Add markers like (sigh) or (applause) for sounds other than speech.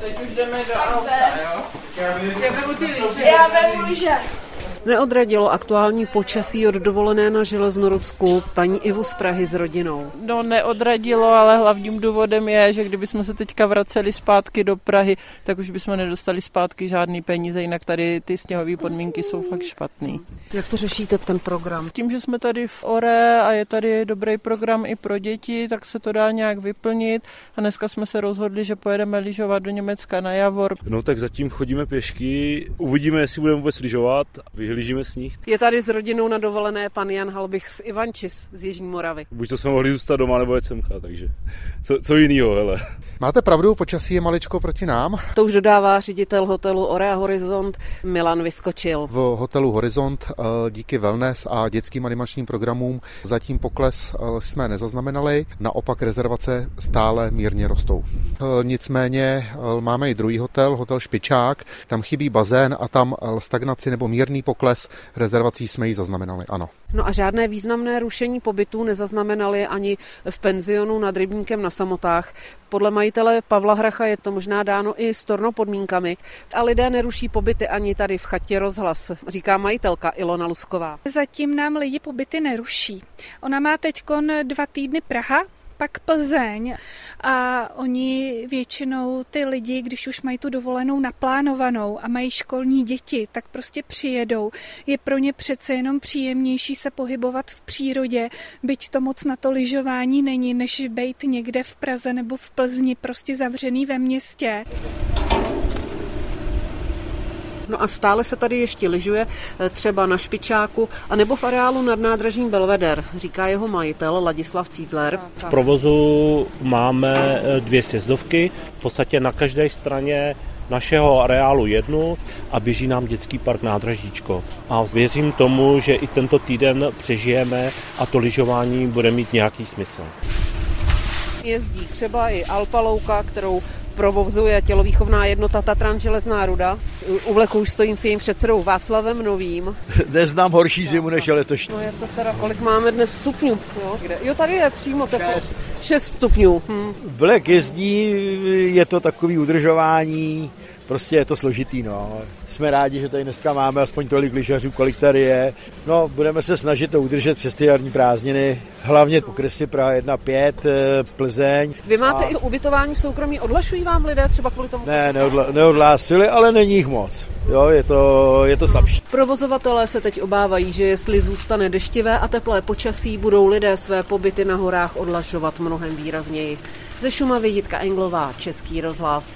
Teď už jdeme do auta, jo? Já vemu ty lyže. Já vemu lyže. Neodradilo aktuální počasí od dovolené na Železnorudsku paní Ivu z Prahy s rodinou. No neodradilo, ale hlavním důvodem je, že kdybychom se teďka vraceli zpátky do Prahy, tak už bychom nedostali zpátky žádný peníze, jinak tady ty sněhové podmínky jsou fakt špatný. Jak to řešíte ten program? Tím, že jsme tady v Ore a je tady dobrý program i pro děti, tak se to dá nějak vyplnit a dneska jsme se rozhodli, že pojedeme lyžovat do Německa na Javor. No tak zatím chodíme pěšky, uvidíme, jestli budeme vůbec lyžovat, vyhlížíme sníh. Je tady s rodinou na dovolené pan Jan Halbich z Ivančis z Jižní Moravy. Buď to jsme mohli zůstat doma, nebo jet semka, takže co, co jinýho, hele. Máte pravdu, počasí je maličko proti nám. To už dodává ředitel hotelu Orea Horizont Milan Vyskočil. V hotelu Horizont eh, díky wellness a dětským animačním programům zatím pokles eh, jsme nezaznamenali, naopak rezervace stále mírně rostou. Eh, nicméně máme i druhý hotel, hotel Špičák, tam chybí bazén a tam stagnaci nebo mírný pokles rezervací jsme ji zaznamenali, ano. No a žádné významné rušení pobytů nezaznamenali ani v penzionu nad Rybníkem na samotách. Podle majitele Pavla Hracha je to možná dáno i storno podmínkami a lidé neruší pobyty ani tady v chatě rozhlas, říká majitelka Ilona Lusková. Zatím nám lidi pobyty neruší. Ona má teď dva týdny Praha, pak Plzeň a oni většinou ty lidi, když už mají tu dovolenou naplánovanou a mají školní děti, tak prostě přijedou. Je pro ně přece jenom příjemnější se pohybovat v přírodě, byť to moc na to lyžování není, než být někde v Praze nebo v Plzni prostě zavřený ve městě. No a stále se tady ještě lyžuje, eh, třeba na Špičáku, anebo v areálu nad nádražím Belveder, říká jeho majitel Ladislav Cízler. V provozu máme eh, dvě sjezdovky, v podstatě na každé straně našeho areálu jednu a běží nám dětský park nádražíčko. A věřím tomu, že i tento týden přežijeme a to lyžování bude mít nějaký smysl. Jezdí třeba i Alpalouka, kterou provozuje tělovýchovná jednota Tatran Železná ruda. U vleku už stojím s jejím předsedou Václavem Novým. (laughs) Neznám horší zimu než letošní. No je to teda, kolik máme dnes stupňů? Jo, Kde? jo tady je přímo teplo. 6 stupňů. Hm. Vlek jezdí, je to takový udržování, prostě je to složitý, no. Jsme rádi, že tady dneska máme aspoň tolik lyžařů, kolik tady je. No, budeme se snažit to udržet přes ty jarní prázdniny, hlavně okresy Praha 1, 5, eh, Plzeň. Vy máte a... i ubytování v soukromí, odlašují vám lidé třeba kvůli tomu? Ne, neodla, neodhlásili, ale není jich moc. Jo, je to, je to slabší. Provozovatelé se teď obávají, že jestli zůstane deštivé a teplé počasí, budou lidé své pobyty na horách odlašovat mnohem výrazněji. Ze Šumavy Jitka Englová, Český rozhlas.